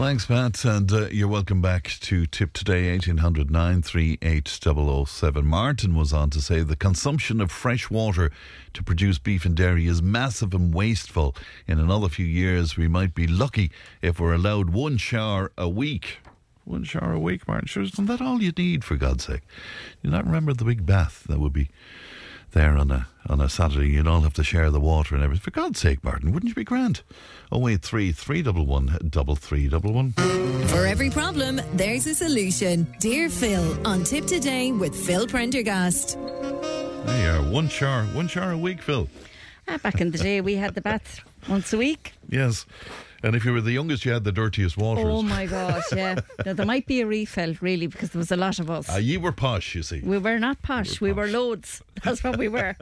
Thanks, Pat, and uh, you're welcome back to Tipp Today, 1800 938 007. Martin was on to say the consumption of fresh water to produce beef and dairy is massive and wasteful. In another few years, we might be lucky if we're allowed one shower a week. One shower a week, Martin. Sure, isn't that all you need, for God's sake? You not remember the big bath that would be there on a on a Saturday, you'd all have to share the water and everything. For God's sake, Martin, wouldn't you be grand? 083 311 3311. For every problem, there's a solution. Dear Phil, on Tipp Today with Phil Prendergast. There you are. One shower, one shower a week, Phil. Ah, back in the day, we had the bath once a week. Yes. And if you were the youngest, you had the dirtiest waters. Oh my gosh, yeah. now, there might be a refill, really, because there was a lot of us. Ah, you were posh, you see. we were not posh, we were, loads. That's what we were.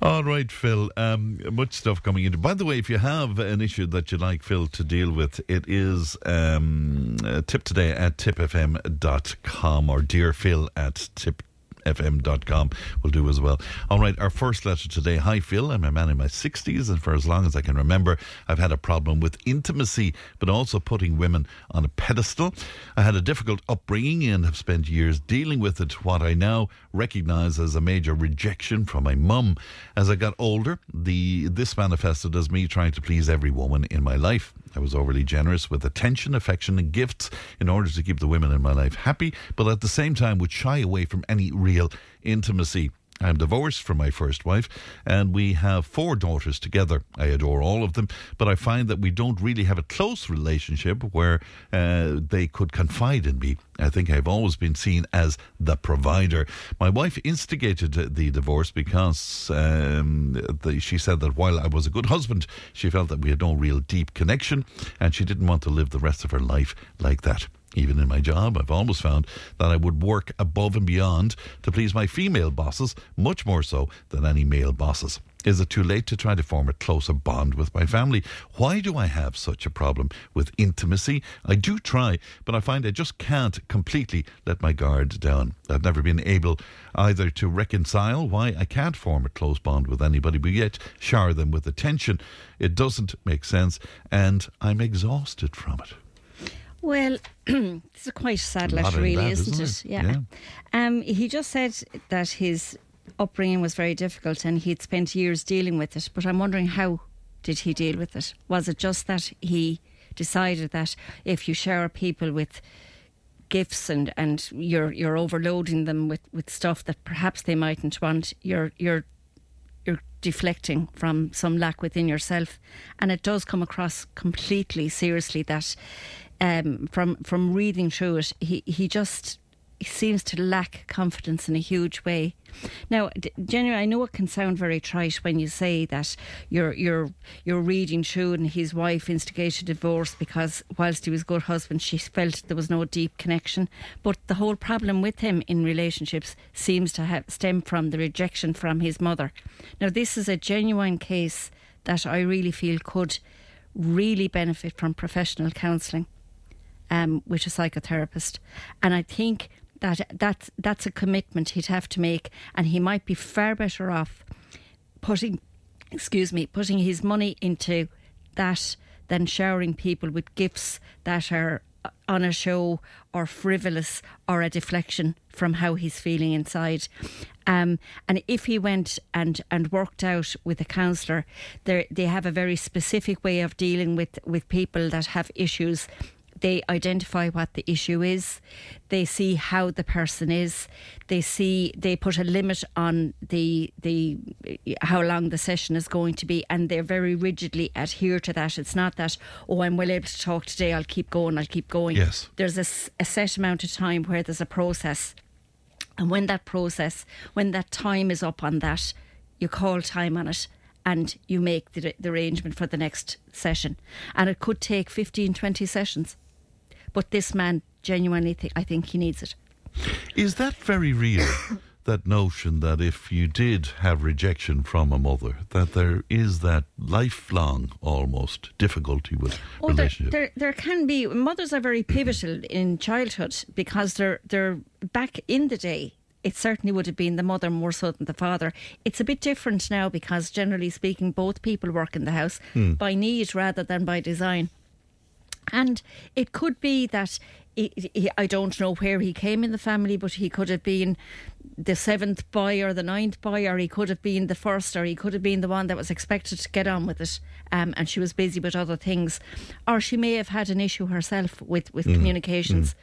All right, Phil. Um, much stuff coming in. By the way, if you have an issue that you'd like Phil to deal with, it is um, uh, tip today at tipfm.com or dear Phil at tip fm.com will do as well. All right, our first letter today. Hi, Phil. I'm a man in my 60s, and for as long as I can remember, I've had a problem with intimacy, but also putting women on a pedestal. I had a difficult upbringing and have spent years dealing with it, what I now recognize as a major rejection from my mum. As I got older, the this manifested as me trying to please every woman in my life. I was overly generous with attention, affection, and gifts in order to keep the women in my life happy, but at the same time would shy away from any real intimacy. I'm divorced from my first wife, and we have four daughters together. I adore all of them, but I find that we don't really have a close relationship where uh, they could confide in me. I think I've always been seen as the provider. My wife instigated the divorce because um, the, she said that while I was a good husband, she felt that we had no real deep connection, and she didn't want to live the rest of her life like that. Even in my job, I've almost found that I would work above and beyond to please my female bosses, much more so than any male bosses. Is it too late to try to form a closer bond with my family? Why do I have such a problem with intimacy? I do try, but I find I just can't completely let my guard down. I've never been able either to reconcile why I can't form a close bond with anybody, but yet shower them with attention. It doesn't make sense, and I'm exhausted from it. Well, it's a quite sad A letter, really, that, isn't, isn't it? it? Yeah. Um, he just said that his upbringing was very difficult and he'd spent years dealing with it. But I'm wondering how did he deal with it? Was it just that he decided that if you shower people with gifts and, and you're you're overloading them with, with stuff that perhaps they mightn't want, you're you're you're deflecting from some lack within yourself, and it does come across completely seriously that um, from from reading through it, he he just seems to lack confidence in a huge way. Now, genuinely, I know it can sound very trite when you say that you're you're you're reading through and his wife instigated divorce because whilst he was a good husband, she felt there was no deep connection. But the whole problem with him in relationships seems to have stemmed from the rejection from his mother. Now, this is a genuine case that I really feel could really benefit from professional counselling um, with a psychotherapist. And I think that that's, that's a commitment he'd have to make, and he might be far better off putting, excuse me, putting his money into that than showering people with gifts that are on a show or frivolous or a deflection from how he's feeling inside. Um, and if he went and, and worked out with a counsellor, they they have a very specific way of dealing with, with people that have issues they identify what the issue is. They see how the person is. They see they put a limit on the the how long the session is going to be and they're very rigidly adhere to that. It's not that oh I'm well able to talk today I'll keep going I'll keep going. Yes. there's a, a set amount of time where there's a process. And when that process when that time is up on that you call time on it and you make the, the arrangement for the next session. And it could take 15 20 sessions but this man genuinely think I think he needs it Is that very real? that notion that if you did have rejection from a mother, that there is that lifelong almost difficulty with Oh, there, relationship. there, there can be mothers are very pivotal in childhood because they're they're back in the day. It certainly would have been the mother more so than the father. It's a bit different now because generally speaking, both people work in the house hmm. by need rather than by design. And it could be that he, he, I don't know where he came in the family, but he could have been the seventh boy or the ninth boy, or he could have been the first, or he could have been the one that was expected to get on with it, um, and she was busy with other things, or she may have had an issue herself with with communications.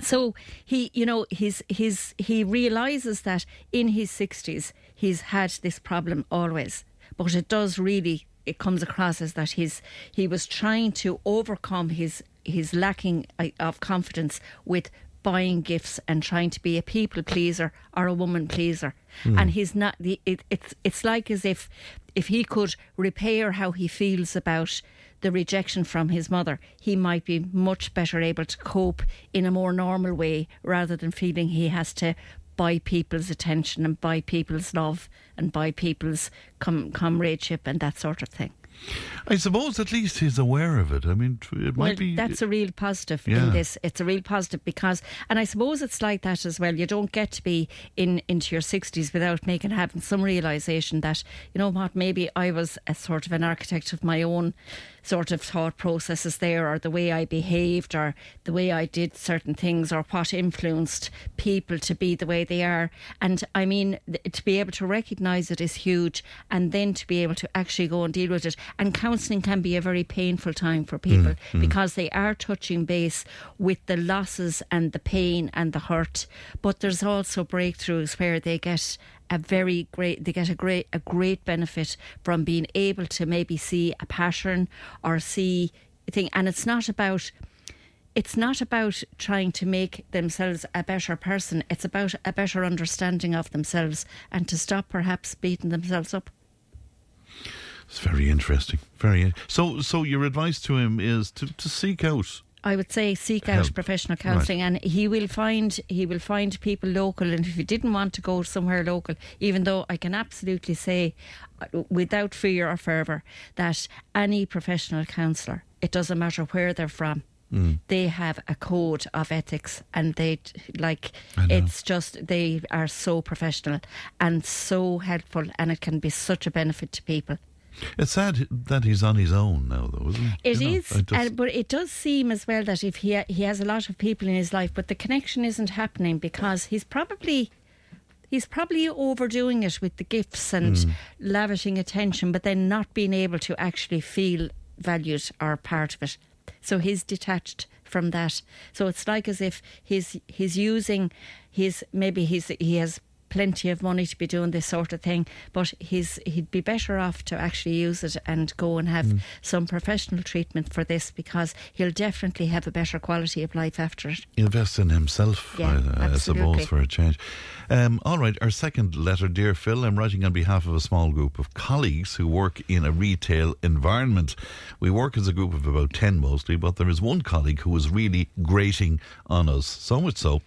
So he, you know, his his he realizes that in his sixties he's had this problem always, but it does really it comes across as that his he was trying to overcome his his lacking uh, of confidence with buying gifts and trying to be a people pleaser or a woman pleaser, and he's not. The, it, it's it's like as if if he could repair how he feels about the rejection from his mother, he might be much better able to cope in a more normal way rather than feeling he has to buy people's attention and buy people's love and buy people's com- comradeship and that sort of thing. I suppose at least he's aware of it. I mean, it Well, might be. that's a real positive Yeah. in this. It's a real positive because, and I suppose it's like that as well. You don't get to be in into your sixties without making having some realization that you know what, maybe I was a sort of an architect of my own sort of thought processes there, or the way I behaved, or the way I did certain things, or what influenced people to be the way they are. And I mean, th- to be able to recognize it is huge, and then to be able to actually go and deal with it. And counselling can be a very painful time for people mm, mm. because they are touching base with the losses and the pain and the hurt. But there's also breakthroughs where they get a very great they get a great a great benefit from being able to maybe see a pattern or see a thing and it's not about it's not about trying to make themselves a better person it's about a better understanding of themselves and to stop perhaps beating themselves up It's very interesting. Very. So, so your advice to him is to, to seek out. I would say seek out Help. professional counselling, and he will find he will find people local. And if you didn't want to go somewhere local, even though I can absolutely say, uh, without fear or fervour, that any professional counsellor, it doesn't matter where they're from. They have a code of ethics, and they like it's just they are so professional and so helpful, and it can be such a benefit to people. It's sad that he's on his own now, though, isn't it? It You know, it does- but it does seem as well that if he he has a lot of people in his life, but the connection isn't happening because he's probably he's probably overdoing it with the gifts and Hmm. lavishing attention, but then not being able to actually feel valued or part of it. So he's detached from that. So it's like as if he's he's using his maybe he's he has plenty of money to be doing this sort of thing, but he's he'd be better off to actually use it and go and have some professional treatment for this because he'll definitely have a better quality of life after it. invest in himself, Yeah, I, I suppose, for a change. Um, all right, our second letter, dear Phil. I'm writing on behalf of a small group of colleagues who work in a retail environment. We work as a group of about 10 mostly, but there is one colleague who is really grating on us, so much so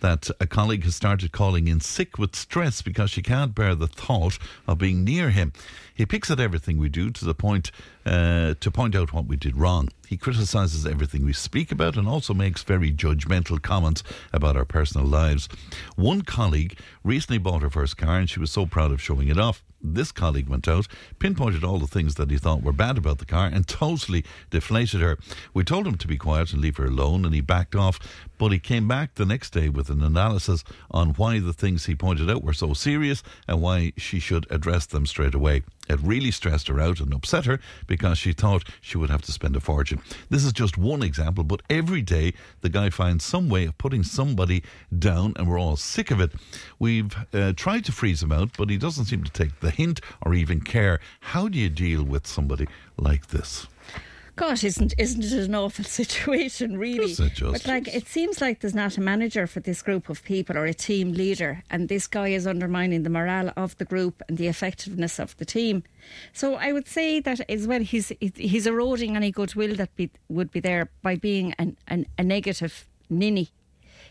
that a colleague has started calling in sick with stress because she can't bear the thought of being near him. He picks at everything we do to the point uh, to point out what we did wrong. He criticises everything we speak about and also makes very judgmental comments about our personal lives. One colleague recently bought her first car and she was so proud of showing it off. This colleague went out, pinpointed all the things that he thought were bad about the car, and totally deflated her. We told him to be quiet and leave her alone, and he backed off. But he came back the next day with an analysis on why the things he pointed out were so serious and why she should address them straight away. It really stressed her out and upset her because she thought she would have to spend a fortune. This is just one example, but every day the guy finds some way of putting somebody down, and we're all sick of it. We've uh, tried to freeze him out, but he doesn't seem to take the hint or even care. How do you deal with somebody like this? Gosh, isn't isn't it an awful situation, really? Is it just? But like, it seems like there's not a manager for this group of people or a team leader, and this guy is undermining the morale of the group and the effectiveness of the team. So I would say that as well, he's he's eroding any goodwill that be, would be there by being an, an, a negative ninny.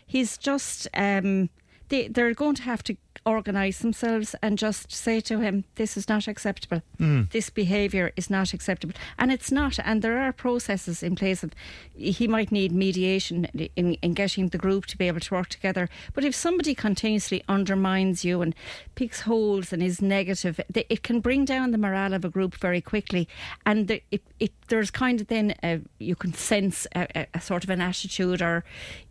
He's just um, they, they're going to have to organise themselves and just say to him, this is not acceptable. Hmm. This behaviour is not acceptable. And it's not. And there are processes in place of, he might need mediation in, in getting the group to be able to work together. But if somebody continuously undermines you and picks holes and is negative, they, it can bring down the morale of a group very quickly. And the, it, it, there's kind of then, a, you can sense a, a sort of an attitude or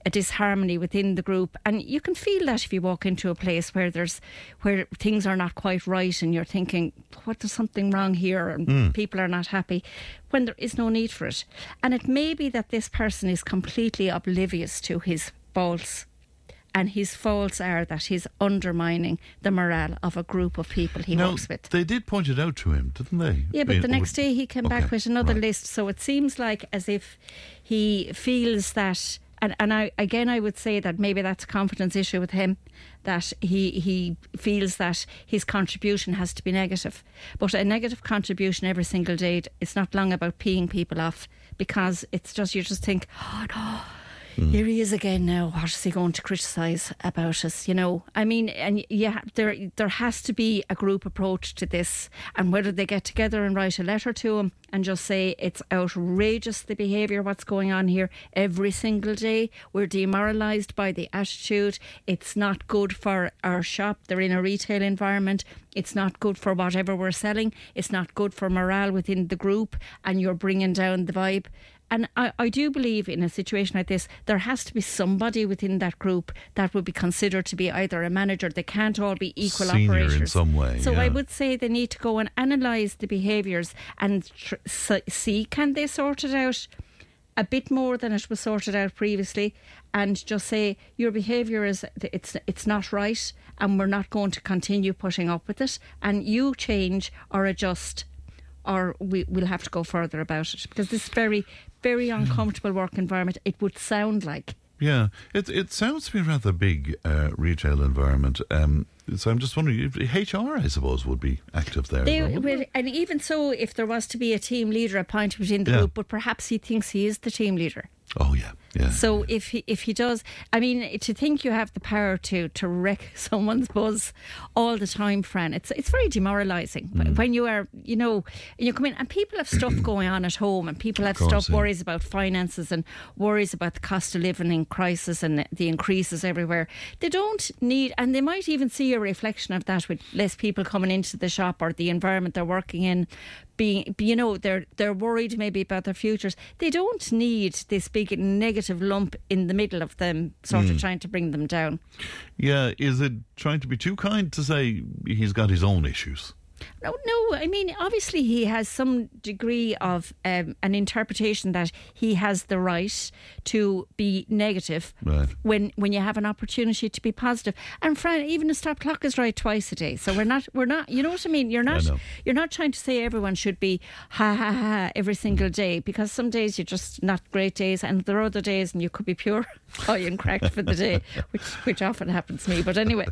a disharmony within the group. And you can feel that if you walk into a place where there's where things are not quite right and you're thinking, what there's something wrong here and hmm. people are not happy when there is no need for it. And it may be that this person is completely oblivious to his faults. And his faults are that he's undermining the morale of a group of people he Now, works with. they did point it out to him, didn't they? Yeah, I but mean, the next day he came Okay, back with another right. list. So it seems like as if he feels that, and, and I again I would say that maybe that's a confidence issue with him, that he he feels that his contribution has to be negative. But a negative contribution every single day, it's not long about peeing people off because it's just you just think, oh no. Here he is again now. What is he going to criticise about us? You know, I mean, and yeah, there there has to be a group approach to this, and whether they get together and write a letter to him and just say it's outrageous the behaviour, what's going on here every single day. We're demoralised by the attitude. It's not good for our shop. They're in a retail environment. It's not good for whatever we're selling. It's not good for morale within the group, and you're bringing down the vibe. And I, I do believe in a situation like this, there has to be somebody within that group that would be considered to be either a manager. They can't all be equal Senior in some way, So I would say they need to go and analyse the behaviours and tr- see can they sort it out a bit more than it was sorted out previously, and just say your behaviour is it's it's not right, and we're not going to continue putting up with it, and you change or adjust or we, we'll have to go further about it because this is very, very uncomfortable work environment, it would sound like. Yeah, it it sounds to be a rather big uh, retail environment. Um, so I'm just wondering, if HR, I suppose, would be active there. They, well, and even so, if there was to be a team leader appointed within the Yeah. group, but perhaps he thinks he is the team leader. Oh yeah, yeah. So if he if he does, I mean, to think you have the power to to wreck someone's buzz all the time, Fran, it's it's very demoralising Mm. when you are, you know, you come in and people have stuff going on at home, and people have course, stuff yeah. worries about finances and worries about the cost of living in crisis and the increases everywhere. They don't need, and they might even see a reflection of that with less people coming into the shop or the environment they're working in. Being, you know, they're they're worried maybe about their futures. They don't need this big negative lump in the middle of them, sort Mm. of trying to bring them down. yeah, is it trying to be too kind to say he's got his own issues? No, no. I mean, obviously, he has some degree of um, an interpretation that he has the right to be negative Right. when when you have an opportunity to be positive. And Fran, even a stop clock is right twice a day. So we're not we're not. You know what I mean? You're not you're not trying to say everyone should be ha ha ha every single day because some days you're just not great days, and there are other days and you could be pure high and cracked for the day, which which often happens to me. But anyway,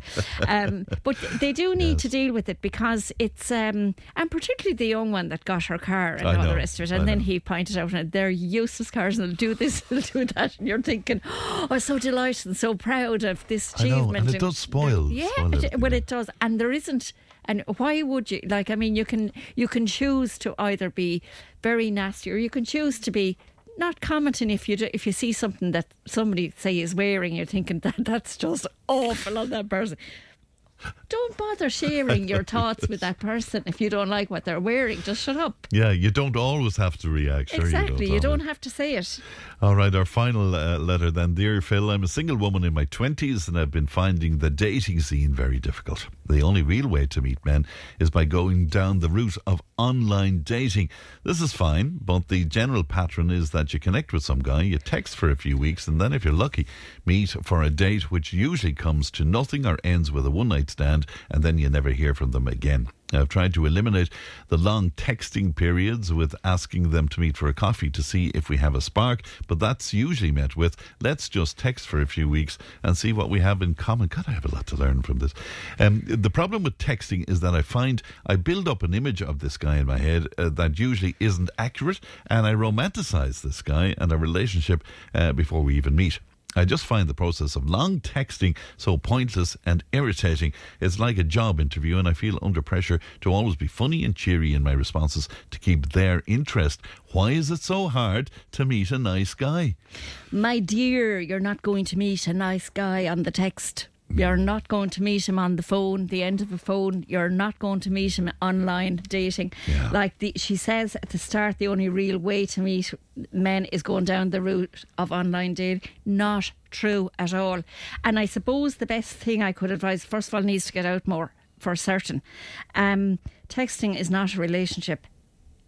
um, but they do need to deal with it because it's um, and particularly the young one that got her car and I all know, the rest of it. I And then know. he pointed out, and they're useless cars, and they'll do this, they'll do that, and you're thinking, oh, I'm so delighted and so proud of this I know, achievement. and it does spoil- yeah, spoil it- well, it does, and there isn't. And why would you like? I mean, you can you can choose to either be very nasty or you can choose to be not commenting if you do, if you see something that somebody say is wearing. You're thinking that that's just awful on that person. Don't bother sharing your thoughts with that person if you don't like what they're wearing. Just shut up. Yeah, you don't always have to react. Sure exactly. You You don't. don't have to say it. All right, our final uh, letter then. Dear Phil, I'm a single woman in my 20s and I've been finding the dating scene very difficult. The only real way to meet men is by going down the route of online dating. This is fine, but the general pattern is that you connect with some guy, you text for a few weeks, and then if you're lucky, meet for a date, which usually comes to nothing or ends with a one night stand, and then you never hear from them again. I've tried to eliminate the long texting periods with asking them to meet for a coffee to see if we have a spark, but that's usually met with let's just text for a few weeks and see what we have in common. God, I have a lot to learn from this. Um, the problem with texting is that I find I build up an image of this guy in my head uh, that usually isn't accurate, and I romanticize this guy and our relationship uh, before we even meet. I just find the process of long texting so pointless and irritating. It's like a job interview, and I feel under pressure to always be funny and cheery in my responses to keep their interest. Why is it so hard to meet a nice guy? My dear, you're not going to meet a nice guy on the text. You're not going to meet him on the phone, the end of a phone. You're not going to meet him online dating. Yeah. Like the, she says at the start, the only real way to meet men is going down the route of online dating. Not true at all. And I suppose the best thing I could advise, first of all, needs to get out more for certain. Um, texting is not a relationship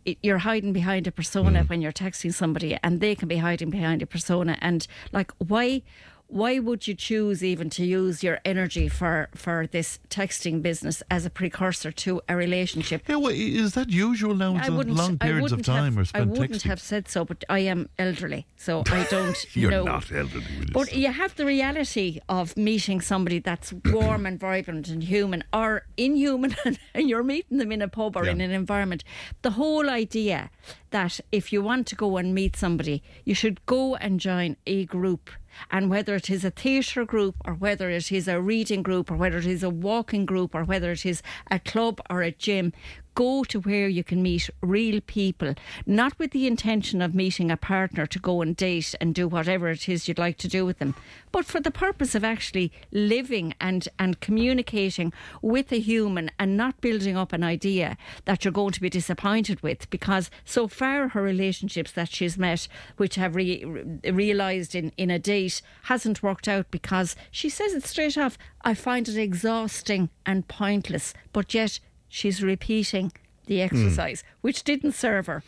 it- you're hiding behind a persona when you're texting somebody and they can be hiding behind a persona and like why why would you choose even to use your energy for for this texting business as a precursor to a relationship Yeah, well, is that usual now? I wouldn't, long periods of wouldn't time have, are spent I wouldn't texting. have said so, but I am elderly, so I don't You're know. not elderly. But you have the reality of meeting somebody that's warm and vibrant and human or inhuman, and you're meeting them in a pub or Yeah. in an environment. The whole idea that if you want to go and meet somebody, you should go and join a group. And whether it is a theatre group or whether it is a reading group or whether it is a walking group or whether it is a club or a gym, go to where you can meet real people, not with the intention of meeting a partner to go and date and do whatever it is you'd like to do with them, but for the purpose of actually living and, and communicating with a human and not building up an idea that you're going to be disappointed with. Because so far, her relationships that she's met, which have re- re- realised in, in a date, hasn't worked out because she says it straight off I find it exhausting and pointless, but yet she's repeating the hmm. exercise, which didn't serve her.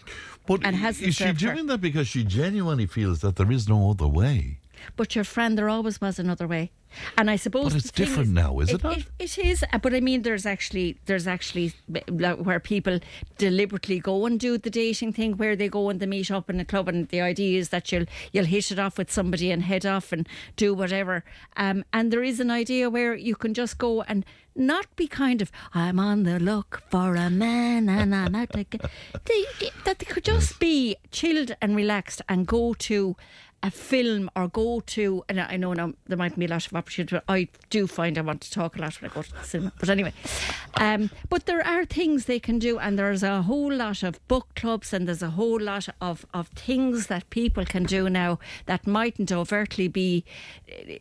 But and hasn't is she served her. doing that because she genuinely feels that there is no other way? But your friend, there always was another way. And I suppose But it's different now, is it not? It, it is, uh, but I mean, there's actually there's actually where people deliberately go and do the dating thing, where they go and they meet up in a club, and the idea is that you'll you'll hit it off with somebody and head off and do whatever. Um, and there is an idea where you can just go and not be kind of I'm on the look for a man and I'm out to get they, they- that they could just be chilled and relaxed and go to a film or go to and I know now there might be a lot of opportunity but I do find I want to talk a lot when I go to the cinema. But anyway um, but there are things they can do and there's a whole lot of book clubs and there's a whole lot of, of things that people can do now that mightn't overtly be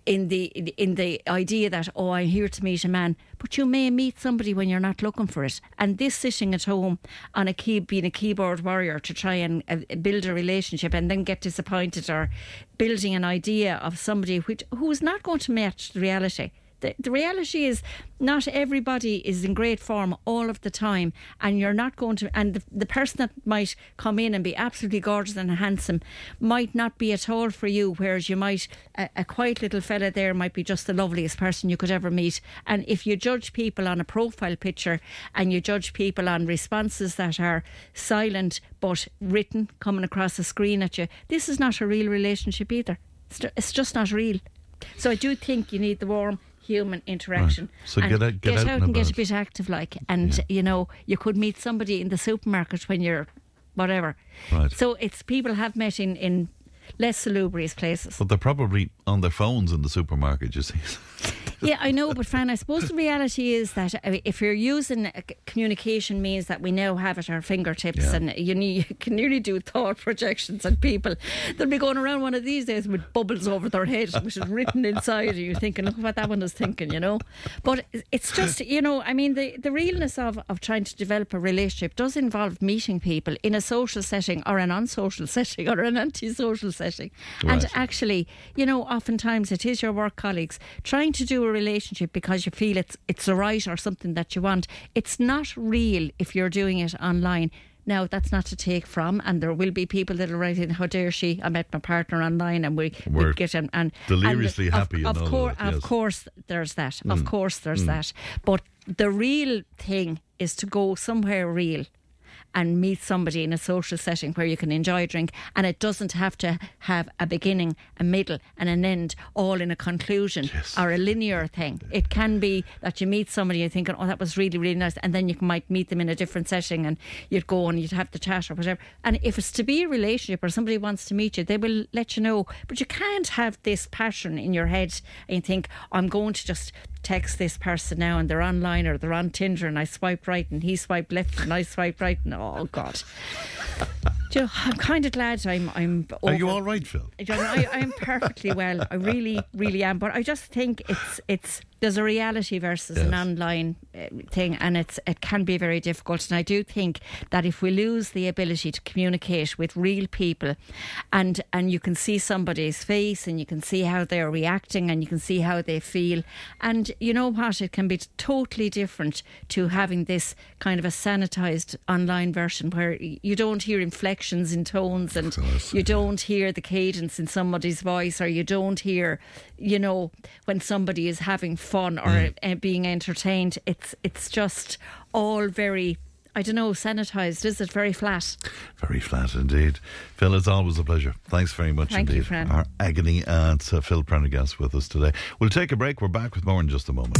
in the in the idea that oh I'm here to meet a man but you may meet somebody when you're not looking for it. And this sitting at home on a key being a keyboard warrior to try and uh, build a relationship and then get disappointed or building an idea of somebody which who's not going to match reality the, the reality is not everybody is in great form all of the time and you're not going to and the, the person that might come in and be absolutely gorgeous and handsome might not be at all for you whereas you might a, a quiet little fella there might be just the loveliest person you could ever meet. And if you judge people on a profile picture and you judge people on responses that are silent but written coming across the screen at you this is not a real relationship either. It's, it's just not real. So I do think you need the warm human interaction. Right. So get out- get out and and get a bit active, like, and you know, you could meet somebody in the supermarket when you're whatever. Right. So it's people have met in in less salubrious places. But they're probably on their phones in the supermarket, you see. yeah, I know, but Fran, I suppose the reality is that uh, if you're using uh, communication means that we now have at our fingertips, Yeah. and you, you can nearly do thought projections on people. They'll be going around one of these days with bubbles over their head, which is written inside, you're thinking, look what that one is thinking, you know. But it's just, you know, I mean, the, the realness of, of trying to develop a relationship does involve meeting people in a social setting or an unsocial setting or an antisocial setting. And actually, you know, oftentimes it is your work colleagues trying to do a relationship because you feel it's it's right or something that you want. It's not real if you're doing it online. Now that's not to take from, and there will be people that'll write in, "How dare she? I met my partner online, and we We're get and and deliriously and happy Of, of of course, yes. Of course, there's that. Of mm. course, there's mm. that. But the real thing is to go somewhere real and meet somebody in a social setting where you can enjoy a drink, and it doesn't have to have a beginning, a middle, and an end, all in a conclusion Yes. or a linear thing. It can be that you meet somebody and thinking, oh, that was really, really nice, and then you might meet them in a different setting, and you'd go and you'd have the chat or whatever. And if it's to be a relationship or somebody wants to meet you, they will let you know. But you can't have this pattern in your head and you think, I'm going to just text this person now and they're online or they're on Tinder and I swipe right and he swiped left and I swipe right and oh God. Do you know, I'm kind of glad I'm I'm Are you all right, Phil? I, know, I, I am perfectly well. I really, really am. But I just think it's it's there's a reality versus an online uh, thing, and it's it can be very difficult. And I do think that if we lose the ability to communicate with real people, and and you can see somebody's face, and you can see how they're reacting, and you can see how they feel, and you know what, it can be totally different to having this kind of a sanitized online version where you don't hear inflections in tones and you don't hear the cadence in somebody's voice or you don't hear you know when somebody is having fun or uh, being entertained it's it's just all very I don't know sanitized is it very flat Very flat indeed. Phil, it's always a pleasure. Thanks very much Thank indeed. Fran. Our agony aunt, uh, Phil Prendergast, with us today. We'll take a break. We're back with more in just a moment.